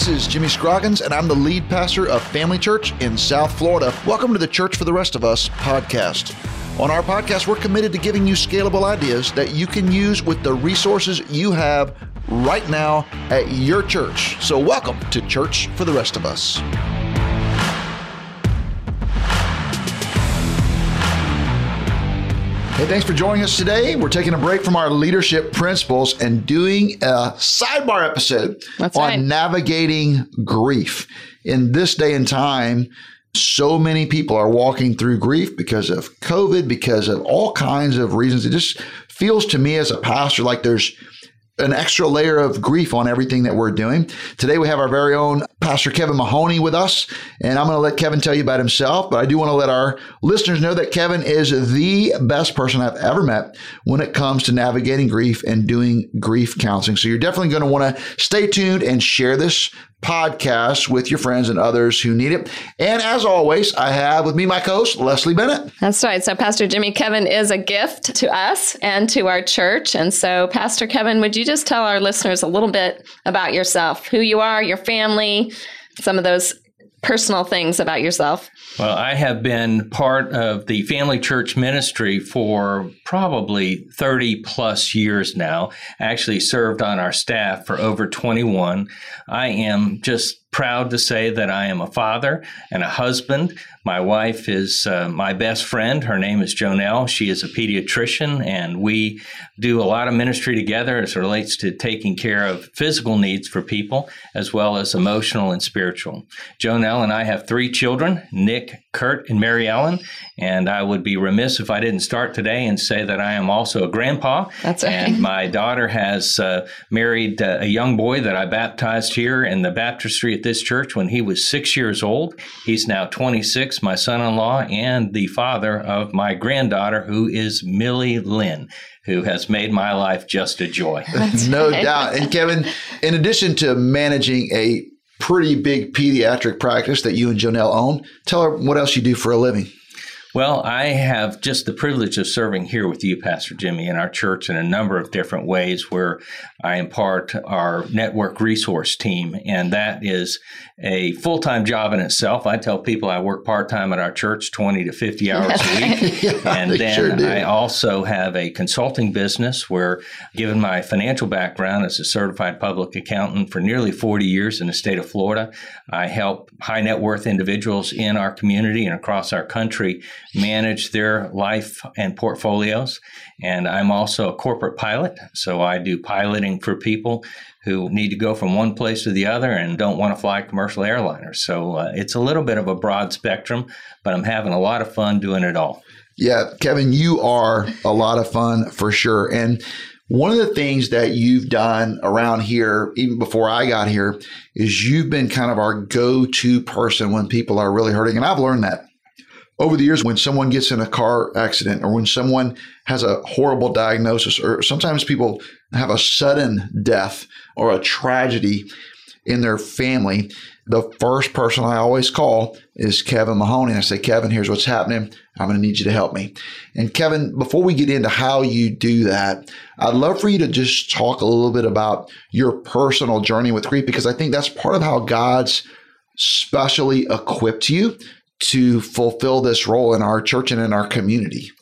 This is Jimmy Scroggins, and I'm the lead pastor of Family Church in South Florida. Welcome to the Church for the Rest of Us podcast. On our podcast, we're committed to giving you scalable ideas that you can use with the resources you have right now at your church. So, welcome to Church for the Rest of Us. Hey, thanks for joining us today. We're taking a break from our leadership principles and doing a sidebar episode That's on right. navigating grief. In this day and time, so many people are walking through grief because of COVID, because of all kinds of reasons. It just feels to me as a pastor like there's an extra layer of grief on everything that we're doing. Today we have our very own Pastor Kevin Mahoney with us, and I'm going to let Kevin tell you about himself, but I do want to let our listeners know that Kevin is the best person I've ever met when it comes to navigating grief and doing grief counseling. So you're definitely going to want to stay tuned and share this podcast with your friends and others who need it. And as always, I have with me my co-host Leslie Bennett. That's right. So, Pastor Jimmy Kevin is a gift to us and to our church. And so, Pastor Kevin, would you just tell our listeners a little bit about yourself, who you are, your family, some of those personal things about yourself? Well, I have been part of the family church ministry for probably 30 plus years now. Actually served on our staff for over 21. I am just proud to say that I am a father and a husband. My wife is uh, my best friend. Her name is Jonelle. She is a pediatrician, and we do a lot of ministry together as it relates to taking care of physical needs for people as well as emotional and spiritual. Jonelle and I have three children Nick, Kurt, and Mary Ellen. And I would be remiss if I didn't start today and say that I am also a grandpa. That's right. And my daughter has uh, married uh, a young boy that I baptized here in the baptistry at this church when he was six years old. He's now 26, my son in law, and the father of my granddaughter, who is Millie Lynn, who has made my life just a joy. no doubt. And Kevin, in addition to managing a pretty big pediatric practice that you and Jonelle own, tell her what else you do for a living. Well, I have just the privilege of serving here with you, Pastor Jimmy, in our church in a number of different ways where I impart our network resource team. And that is a full time job in itself. I tell people I work part time at our church, 20 to 50 hours a week. Yeah, and then sure. I also have a consulting business where, given my financial background as a certified public accountant for nearly 40 years in the state of Florida, I help high net worth individuals in our community and across our country manage their life and portfolios. And I'm also a corporate pilot. So I do piloting for people who need to go from one place to the other and don't want to fly commercial airliners. So uh, it's a little bit of a broad spectrum, but I'm having a lot of fun doing it all. Yeah, Kevin, you are a lot of fun for sure. And one of the things that you've done around here, even before I got here, is you've been kind of our go to person when people are really hurting. And I've learned that over the years when someone gets in a car accident or when someone has a horrible diagnosis, or sometimes people have a sudden death or a tragedy in their family, the first person I always call is Kevin Mahoney. And I say, Kevin, here's what's happening. I'm going to need you to help me. And Kevin, before we get into how you do that, I'd love for you to just talk a little bit about your personal journey with grief, because I think that's part of how God's specially equipped you to fulfill this role in our church and in our community.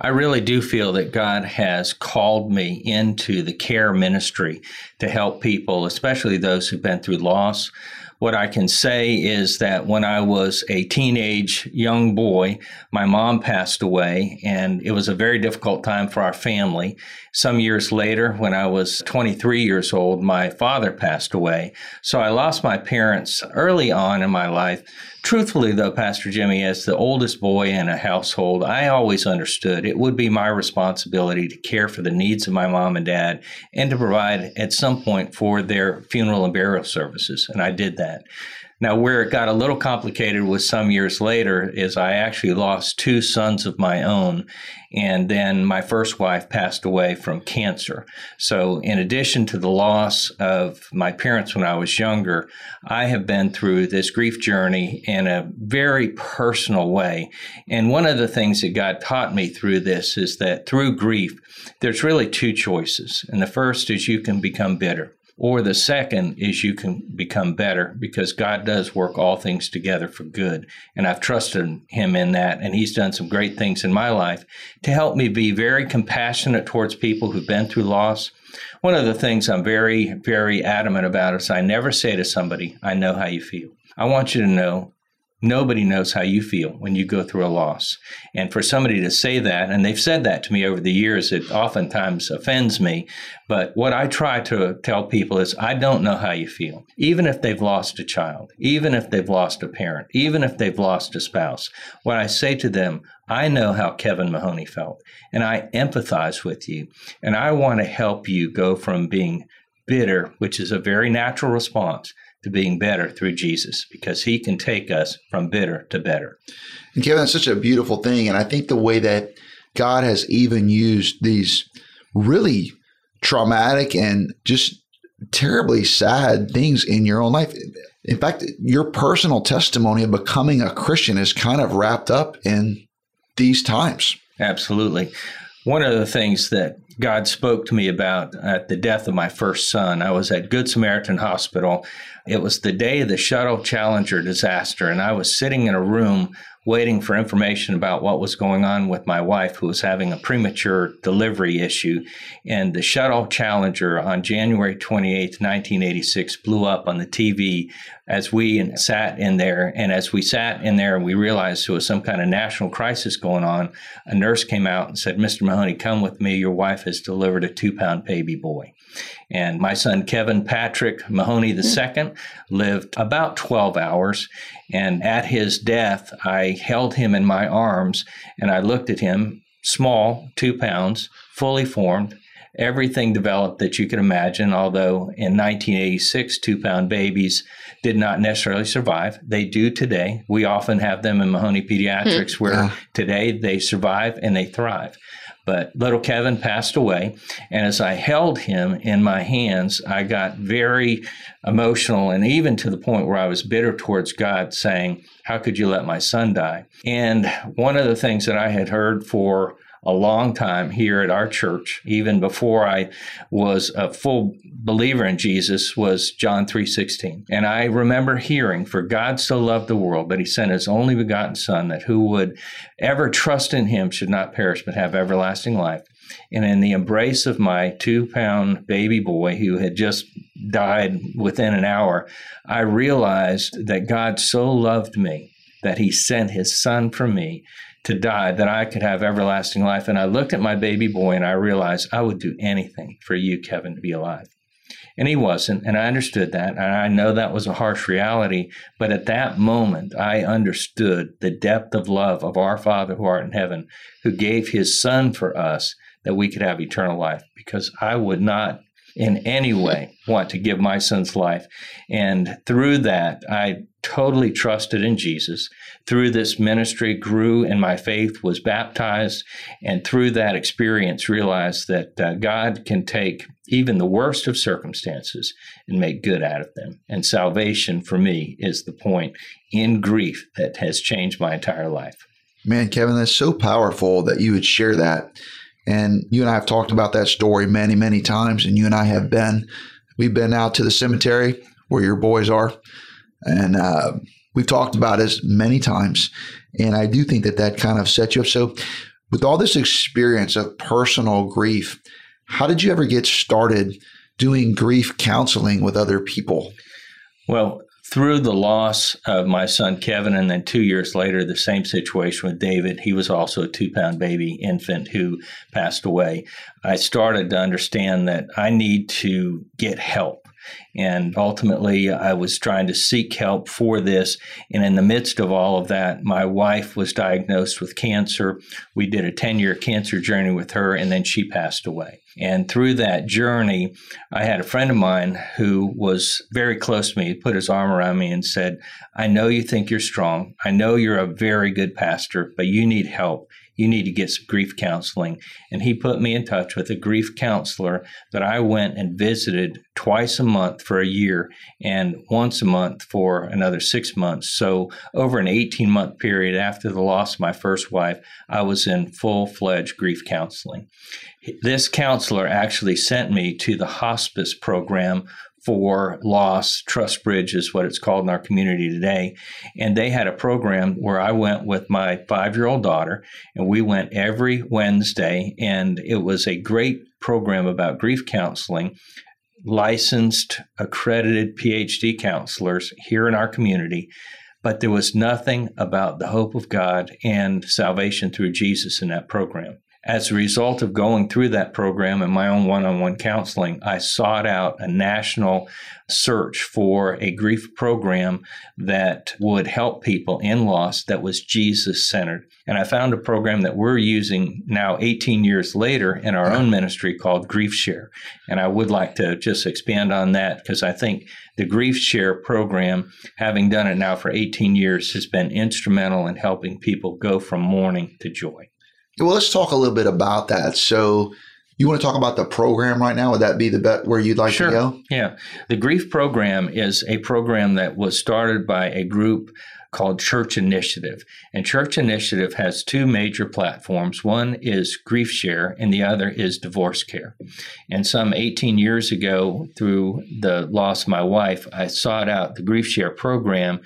I really do feel that God has called me into the care ministry to help people, especially those who've been through loss. What I can say is that when I was a teenage young boy, my mom passed away, and it was a very difficult time for our family. Some years later, when I was 23 years old, my father passed away. So I lost my parents early on in my life. Truthfully, though, Pastor Jimmy, as the oldest boy in a household, I always understood it would be my responsibility to care for the needs of my mom and dad and to provide at some point for their funeral and burial services. And I did that. Now, where it got a little complicated was some years later is I actually lost two sons of my own. And then my first wife passed away from cancer. So, in addition to the loss of my parents when I was younger, I have been through this grief journey in a very personal way. And one of the things that God taught me through this is that through grief, there's really two choices. And the first is you can become bitter Or the second is you can become better because God does work all things together for good. And I've trusted him in that. And he's done some great things in my life to help me be very compassionate towards people who've been through loss. One of the things I'm very, very adamant about is I never say to somebody, I know how you feel. I want you to know Nobody knows how you feel when you go through a loss. And for somebody to say that, and they've said that to me over the years, it oftentimes offends me. But what I try to tell people is I don't know how you feel. Even if they've lost a child, even if they've lost a parent, even if they've lost a spouse, what I say to them, I know how Kevin Mahoney felt, and I empathize with you. And I want to help you go from being bitter, which is a very natural response, to being better through Jesus because he can take us from bitter to better. And Kevin, that's such a beautiful thing. And I think the way that God has even used these really traumatic and just terribly sad things in your own life. In fact, your personal testimony of becoming a Christian is kind of wrapped up in these times. Absolutely. One of the things that God spoke to me about at the death of my first son. I was at Good Samaritan Hospital. It was the day of the Shuttle Challenger disaster, and I was sitting in a room waiting for information about what was going on with my wife, who was having a premature delivery issue. And the Shuttle Challenger on January 28, 1986, blew up on the TV as we sat in there. And as we sat in there and we realized there was some kind of national crisis going on, a nurse came out and said, Mr. Mahoney, come with me. Your wife has delivered a two pound baby boy. And my son, Kevin Patrick Mahoney II, lived about 12 hours. And at his death, I held him in my arms and I looked at him, small, two pounds, fully formed, everything developed that you could imagine. Although in 1986, two pound babies did not necessarily survive. They do today. We often have them in Mahoney Pediatrics hmm. where yeah. today they survive and they thrive. But little Kevin passed away. And as I held him in my hands, I got very emotional and even to the point where I was bitter towards God, saying, How could you let my son die? And one of the things that I had heard for a long time here at our church, even before I was a full believer in Jesus, was John 3:16. And I remember hearing, "For God so loved the world that he sent his only begotten son that who would ever trust in him should not perish but have everlasting life." And in the embrace of my two pound baby boy who had just died within an hour, I realized that God so loved me that he sent his son for me to die that I could have everlasting life. And I looked at my baby boy and I realized I would do anything for you, Kevin, to be alive. And he wasn't. And I understood that. And I know that was a harsh reality. But at that moment, I understood the depth of love of our Father who art in heaven, who gave his Son for us that we could have eternal life. Because I would not in any way want to give my son's life. And through that, I totally trusted in Jesus. Through this ministry, grew in my faith, was baptized, and through that experience, realized that uh, God can take even the worst of circumstances and make good out of them. And salvation for me is the point in grief that has changed my entire life. Man, Kevin, that's so powerful that you would share that and you and I have talked about that story many, many times. And you and I have been, we've been out to the cemetery where your boys are. And uh, we've talked about it many times. And I do think that that kind of sets you up. So, with all this experience of personal grief, how did you ever get started doing grief counseling with other people? Well, through the loss of my son Kevin, and then two years later, the same situation with David. He was also a two pound baby infant who passed away. I started to understand that I need to get help. And ultimately, I was trying to seek help for this. And in the midst of all of that, my wife was diagnosed with cancer. We did a 10 year cancer journey with her, and then she passed away. And through that journey, I had a friend of mine who was very close to me. Put his arm around me and said, I know you think you're strong. I know you're a very good pastor, but you need help you need to get some grief counseling. And he put me in touch with a grief counselor that I went and visited twice a month for a year and once a month for another six months. So, over an 18 month period after the loss of my first wife, I was in full fledged grief counseling. This counselor actually sent me to the hospice program for loss. Trust Bridge is what it's called in our community today. And they had a program where I went with my five year old daughter, and we went every Wednesday. And it was a great program about grief counseling. Licensed, accredited PhD counselors here in our community but there was nothing about the hope of God and salvation through Jesus in that program. As a result of going through that program and my own one on one counseling, I sought out a national search for a grief program that would help people in loss that was Jesus centered. And I found a program that we're using now 18 years later in our own ministry called Grief Share. And I would like to just expand on that because I think the Grief Share program, having done it now for 18 years, has been instrumental in helping people go from mourning to joy. Well, let's talk a little bit about that. So, you want to talk about the program right now? Would that be the bet where you'd like sure. to go? Yeah. The Grief Program is a program that was started by a group called Church Initiative. And Church Initiative has two major platforms. One is Grief Share, and the other is Divorce Care. And some 18 years ago, through the loss of my wife, I sought out the Grief Share program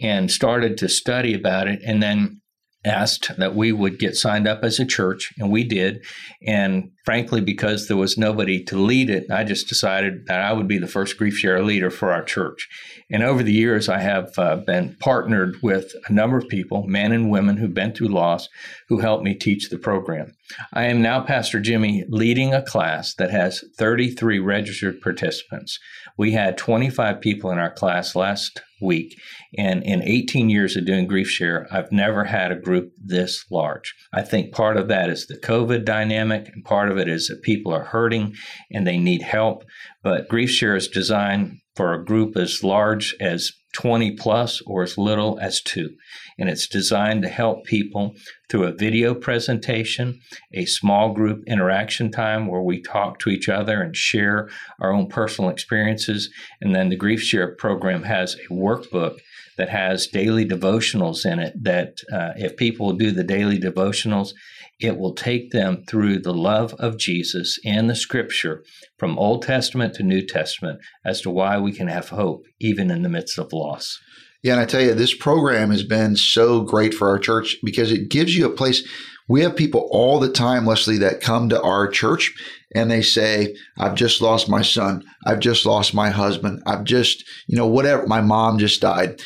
and started to study about it. And then asked that we would get signed up as a church, and we did. And frankly, because there was nobody to lead it, I just decided that I would be the first grief share leader for our church. And over the years, I have uh, been partnered with a number of people, men and women who've been through loss, who helped me teach the program. I am now, Pastor Jimmy, leading a class that has 33 registered participants. We had 25 people in our class last week. And in 18 years of doing Grief Share, I've never had a group this large. I think part of that is the COVID dynamic, and part of it is that people are hurting and they need help. But Grief Share is designed for a group as large as 20 plus or as little as two. And it's designed to help people through a video presentation, a small group interaction time where we talk to each other and share our own personal experiences. And then the Grief Share program has a workbook that has daily devotionals in it that uh, if people do the daily devotionals, it will take them through the love of Jesus and the scripture from Old Testament to New Testament as to why we can have hope even in the midst of loss. Yeah, and I tell you, this program has been so great for our church because it gives you a place. We have people all the time, Leslie, that come to our church and they say, I've just lost my son. I've just lost my husband. I've just, you know, whatever. My mom just died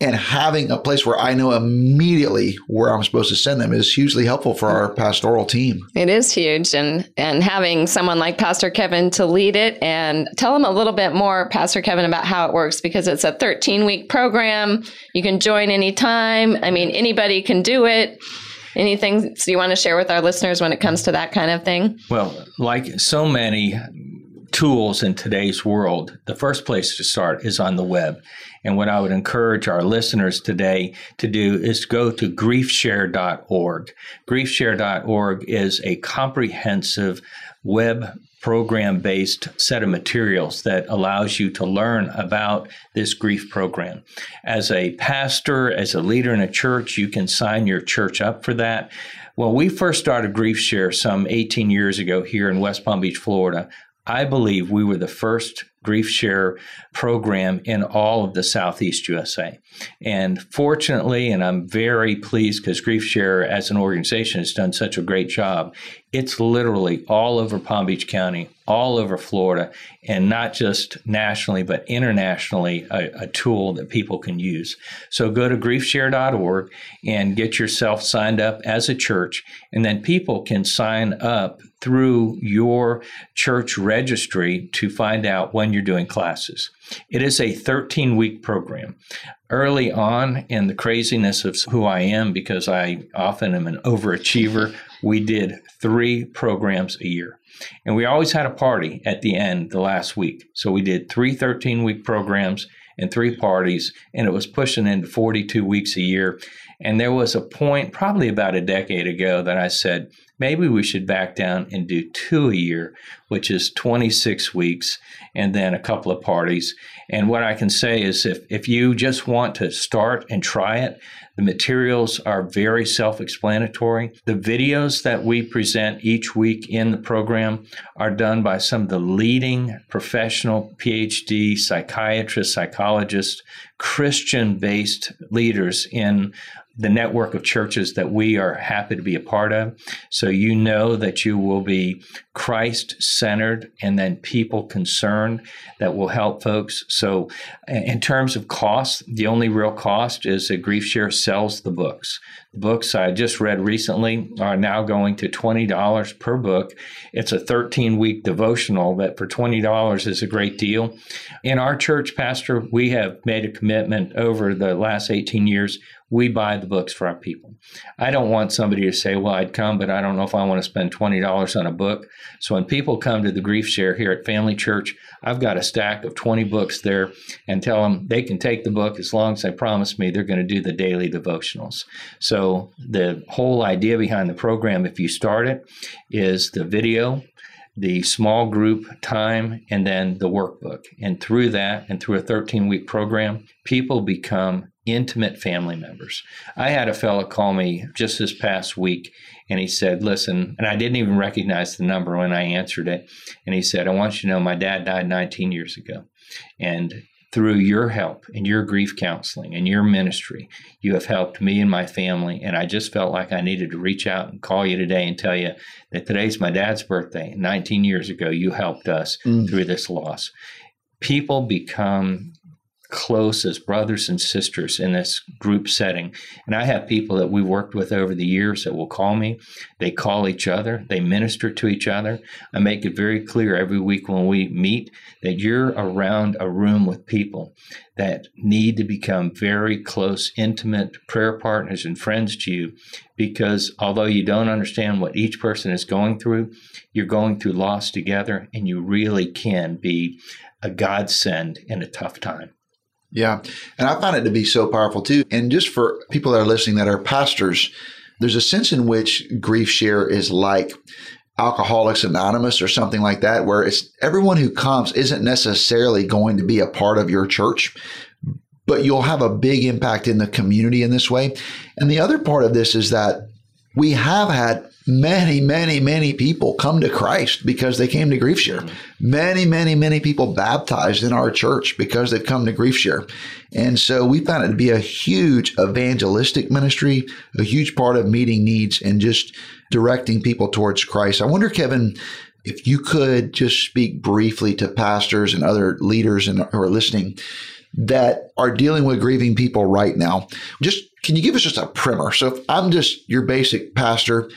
and having a place where I know immediately where I'm supposed to send them is hugely helpful for our pastoral team. It is huge and and having someone like Pastor Kevin to lead it and tell them a little bit more Pastor Kevin about how it works because it's a 13 week program. You can join anytime. I mean anybody can do it. Anything so you want to share with our listeners when it comes to that kind of thing? Well, like so many tools in today's world, the first place to start is on the web. And what I would encourage our listeners today to do is go to griefshare.org. Griefshare.org is a comprehensive web program based set of materials that allows you to learn about this grief program. As a pastor, as a leader in a church, you can sign your church up for that. When we first started Grief Share some 18 years ago here in West Palm Beach, Florida, I believe we were the first grief share program in all of the Southeast USA. And fortunately, and I'm very pleased because Grief Share as an organization has done such a great job, it's literally all over Palm Beach County, all over Florida, and not just nationally, but internationally, a, a tool that people can use. So go to griefshare.org and get yourself signed up as a church, and then people can sign up through your church registry to find out when you're doing classes. It is a 13 week program. Early on in the craziness of who I am, because I often am an overachiever, we did three programs a year. And we always had a party at the end the last week. So we did three 13 week programs and three parties, and it was pushing into 42 weeks a year. And there was a point, probably about a decade ago, that I said, maybe we should back down and do two a year, which is 26 weeks and then a couple of parties. And what I can say is if, if you just want to start and try it, The materials are very self explanatory. The videos that we present each week in the program are done by some of the leading professional PhD psychiatrists, psychologists, Christian based leaders in the network of churches that we are happy to be a part of. So you know that you will be Christ centered and then people concerned that will help folks. So, in terms of cost, the only real cost is that GriefShare sells the books. The books I just read recently are now going to $20 per book. It's a 13 week devotional that for $20 is a great deal. In our church, Pastor, we have made a commitment over the last 18 years we buy the books for our people. I don't want somebody to say, well, I'd come, but I don't know if I want to spend $20 on a book. So when people come to the grief share here at Family Church, I've got a stack of 20 books there and tell them they can take the book as long as they promise me they're going to do the daily devotionals. So the whole idea behind the program, if you start it, is the video, the small group time, and then the workbook. And through that, and through a 13 week program, people become intimate family members. I had a fellow call me just this past week and he said, Listen, and I didn't even recognize the number when I answered it. And he said, I want you to know my dad died 19 years ago. And through your help and your grief counseling and your ministry, you have helped me and my family. And I just felt like I needed to reach out and call you today and tell you that today's my dad's birthday. 19 years ago, you helped us mm. through this loss. People become close as brothers and sisters in this group setting. And I have people that we've worked with over the years that will call me. They call each other, they minister to each other. I make it very clear every week when we meet that you're around a room with people that need to become very close, intimate prayer partners and friends to you because although you don't understand what each person is going through, you're going through loss together and you really can be a godsend in a tough time. Yeah. And I find it to be so powerful too. And just for people that are listening that are pastors, there's a sense in which grief share is like Alcoholics Anonymous or something like that, where it's everyone who comes isn't necessarily going to be a part of your church, but you'll have a big impact in the community in this way. And the other part of this is that we have had many, many, many people come to Christ because they came to GriefShare. Mm-hmm. Many, many, many people baptized in our church because they've come to grief share. And so we found it to be a huge evangelistic ministry, a huge part of meeting needs and just directing people towards Christ. I wonder, Kevin, if you could just speak briefly to pastors and other leaders and who are listening that are dealing with grieving people right now. Just can you give us just a primer? So if I'm just your basic pastor,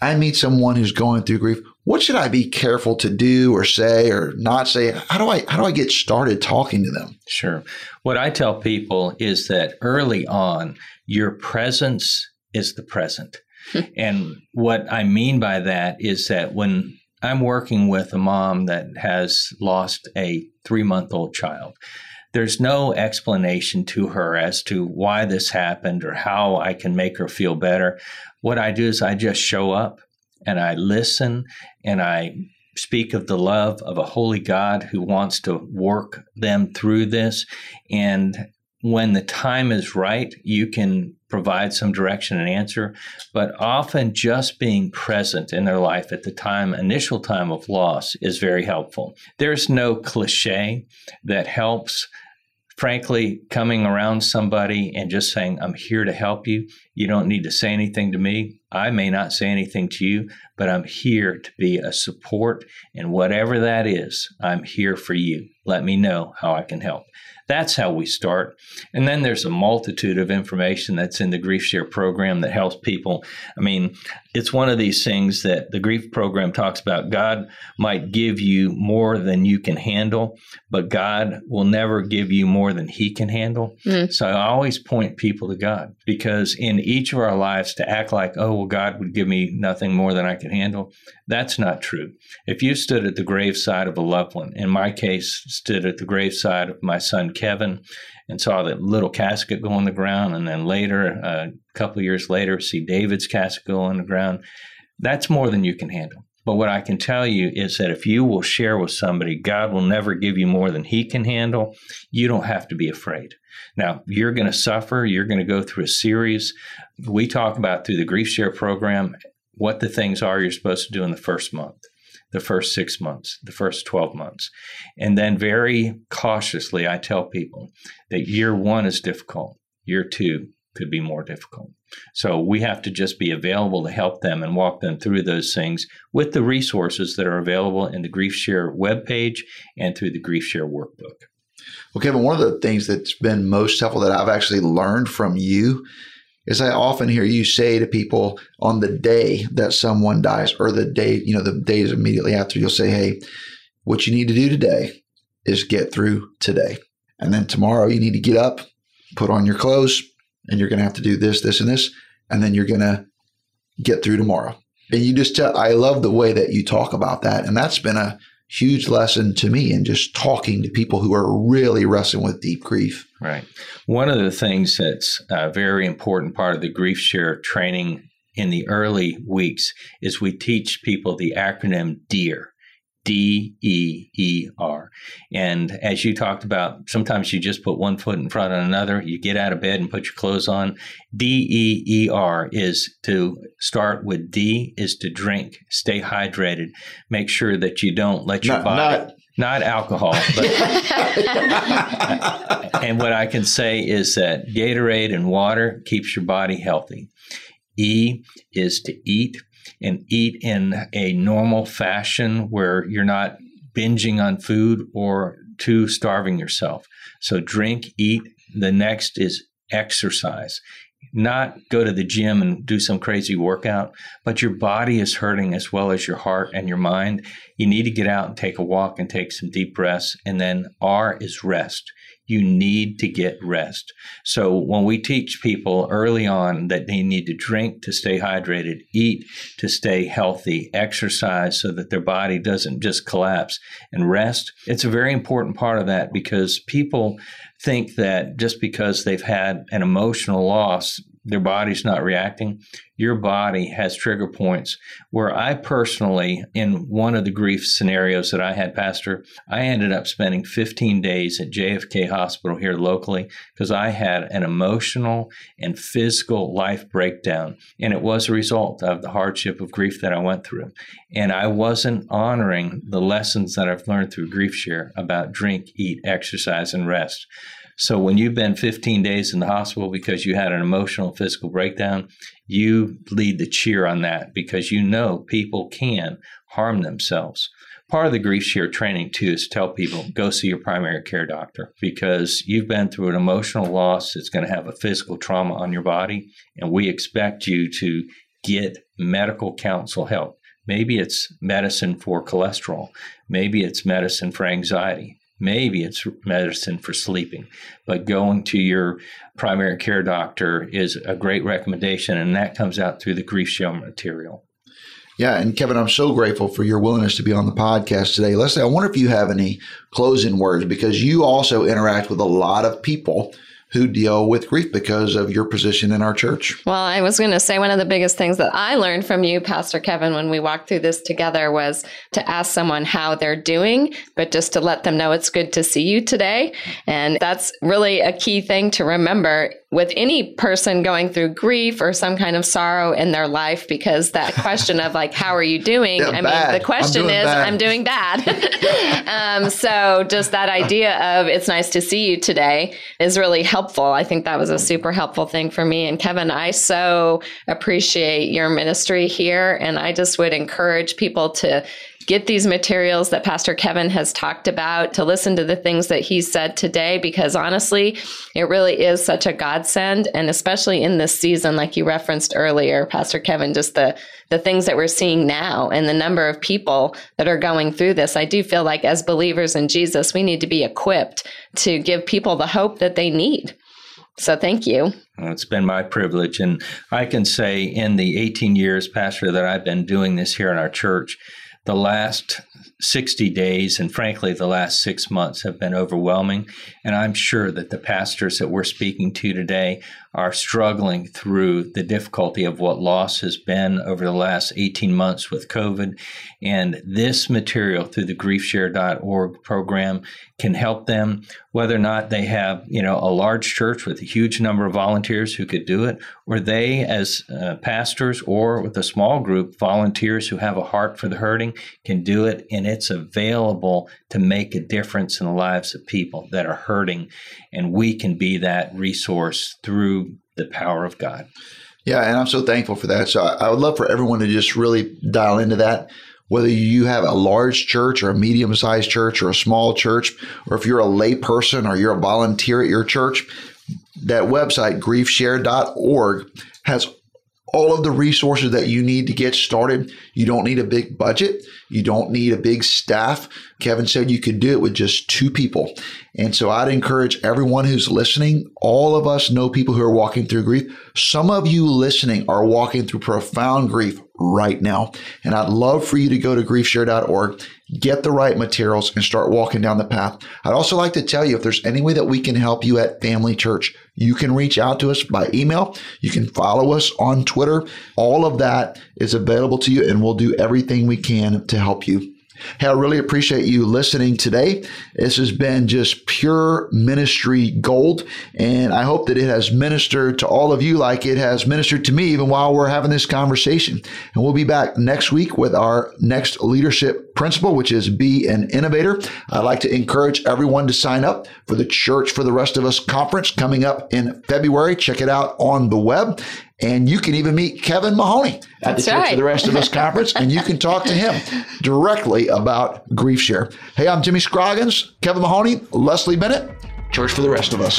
I meet someone who's going through grief, what should I be careful to do or say or not say? How do I how do I get started talking to them? Sure. What I tell people is that early on, your presence is the present. Hmm. and what I mean by that is that when I'm working with a mom that has lost a 3-month-old child, there's no explanation to her as to why this happened or how I can make her feel better what I do is I just show up and I listen and I speak of the love of a holy God who wants to work them through this. And when the time is right, you can provide some direction and answer, but often just being present in their life at the time, initial time of loss, is very helpful. There's no cliche that helps frankly, coming around somebody and just saying, I'm here to help you. You don't need to say anything to me. I may not say anything to you, but I'm here to be a support. And whatever that is, I'm here for you. Let me know how I can help. That's how we start. And then there's a multitude of information that's in the GriefShare program that helps people. I mean, it's one of these things that the grief program talks about. God might give you more than you can handle, but God will never give you more than He can handle. Mm. So I always point people to God because in each of our lives, to act like, oh, well, God would give me nothing more than I can handle, that's not true. If you stood at the graveside of a loved one, in my case, stood at the graveside of my son Kevin, and saw the little casket go on the ground, and then later, uh, a couple years later, see David's casket go on the ground. That's more than you can handle. But what I can tell you is that if you will share with somebody, God will never give you more than He can handle. You don't have to be afraid. Now, you're going to suffer. You're going to go through a series. We talk about through the Grief Share program what the things are you're supposed to do in the first month the first six months, the first 12 months. And then very cautiously, I tell people that year one is difficult, year two could be more difficult. So we have to just be available to help them and walk them through those things with the resources that are available in the Grief Share webpage and through the Grief Share workbook. Well, Kevin, one of the things that's been most helpful that I've actually learned from you is I often hear you say to people on the day that someone dies or the day, you know, the days immediately after, you'll say, Hey, what you need to do today is get through today. And then tomorrow you need to get up, put on your clothes, and you're going to have to do this, this, and this. And then you're going to get through tomorrow. And you just tell, I love the way that you talk about that. And that's been a huge lesson to me in just talking to people who are really wrestling with deep grief. Right. One of the things that's a very important part of the grief share training in the early weeks is we teach people the acronym DEER. D E E R. And as you talked about, sometimes you just put one foot in front of another. You get out of bed and put your clothes on. D E E R is to start with D is to drink, stay hydrated, make sure that you don't let your Not- body. not- not alcohol, but and what I can say is that Gatorade and water keeps your body healthy. E is to eat and eat in a normal fashion where you're not binging on food or too starving yourself. So drink, eat. The next is exercise. Not go to the gym and do some crazy workout, but your body is hurting as well as your heart and your mind. You need to get out and take a walk and take some deep breaths. And then R is rest you need to get rest. So when we teach people early on that they need to drink to stay hydrated, eat to stay healthy, exercise so that their body doesn't just collapse, and rest, it's a very important part of that because people think that just because they've had an emotional loss, their body's not reacting. Your body has trigger points where I personally, in one of the grief scenarios that I had, Pastor, I ended up spending 15 days at JFK Hospital here locally because I had an emotional and physical life breakdown. And it was a result of the hardship of grief that I went through. And I wasn't honoring the lessons that I've learned through Grief Share about drink, eat, exercise, and rest. So when you've been 15 days in the hospital because you had an emotional physical breakdown, you lead the cheer on that because you know people can harm themselves. Part of the grief share training too is to tell people go see your primary care doctor because you've been through an emotional loss that's going to have a physical trauma on your body and we expect you to get medical counsel help. Maybe it's medicine for cholesterol. Maybe it's medicine for anxiety. Maybe it's medicine for sleeping, but going to your primary care doctor is a great recommendation, and that comes out through the grief share material. Yeah, and Kevin, I'm so grateful for your willingness to be on the podcast today. Leslie, I wonder if you have any closing words because you also interact with a lot of people who deal with grief because of your position in our church. Well, I was going to say one of the biggest things that I learned from you, Pastor Kevin, when we walked through this together was to ask someone how they're doing, but just to let them know it's good to see you today. And that's really a key thing to remember with any person going through grief or some kind of sorrow in their life, because that question of like, how are you doing? Yeah, I bad. mean, the question I'm is, bad. I'm doing bad. um, so just that idea of it's nice to see you today is really helpful. I think that was a super helpful thing for me. And Kevin, I so appreciate your ministry here. And I just would encourage people to get these materials that Pastor Kevin has talked about, to listen to the things that he said today, because honestly, it really is such a godsend. And especially in this season, like you referenced earlier, Pastor Kevin, just the the things that we're seeing now and the number of people that are going through this. I do feel like as believers in Jesus, we need to be equipped to give people the hope that they need. So thank you. Well, It's been my privilege. And I can say, in the 18 years, Pastor, that I've been doing this here in our church, the last 60 days and frankly the last six months have been overwhelming. And I'm sure that the pastors that we're speaking to today are struggling through the difficulty of what loss has been over the last 18 months with COVID. And this material through the griefshare.org program can help them, whether or not they have, you know, a large church with a huge number of volunteers who could do it, or they as uh, pastors or with a small group, volunteers who have a heart for the hurting can do it. And it's available to make a difference in the lives of people that are hurting. And we can be that resource through the power of God. Yeah, and I'm so thankful for that. So I would love for everyone to just really dial into that. Whether you have a large church or a medium sized church or a small church, or if you're a lay person or you're a volunteer at your church, that website, griefshare.org, has all of the resources that you need to get started. You don't need a big budget. You don't need a big staff. Kevin said you could do it with just two people. And so I'd encourage everyone who's listening. All of us know people who are walking through grief. Some of you listening are walking through profound grief right now. And I'd love for you to go to griefshare.org, get the right materials and start walking down the path. I'd also like to tell you if there's any way that we can help you at Family Church, you can reach out to us by email. You can follow us on Twitter. All of that is available to you and we'll do everything we can to help you. Hey, I really appreciate you listening today. This has been just pure ministry gold, and I hope that it has ministered to all of you like it has ministered to me even while we're having this conversation. And we'll be back next week with our next leadership principle, which is be an innovator. I'd like to encourage everyone to sign up for the Church for the Rest of Us conference coming up in February. Check it out on the web. And you can even meet Kevin Mahoney at That's the Church right. for the Rest of Us conference, and you can talk to him directly about Grief Share. Hey, I'm Jimmy Scroggins, Kevin Mahoney, Leslie Bennett, Church for the Rest of Us.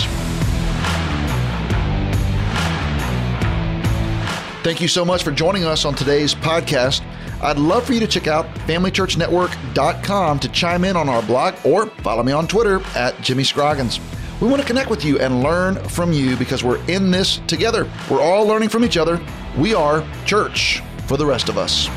Thank you so much for joining us on today's podcast. I'd love for you to check out FamilyChurchNetwork.com to chime in on our blog or follow me on Twitter at Jimmy Scroggins. We want to connect with you and learn from you because we're in this together. We're all learning from each other. We are church for the rest of us.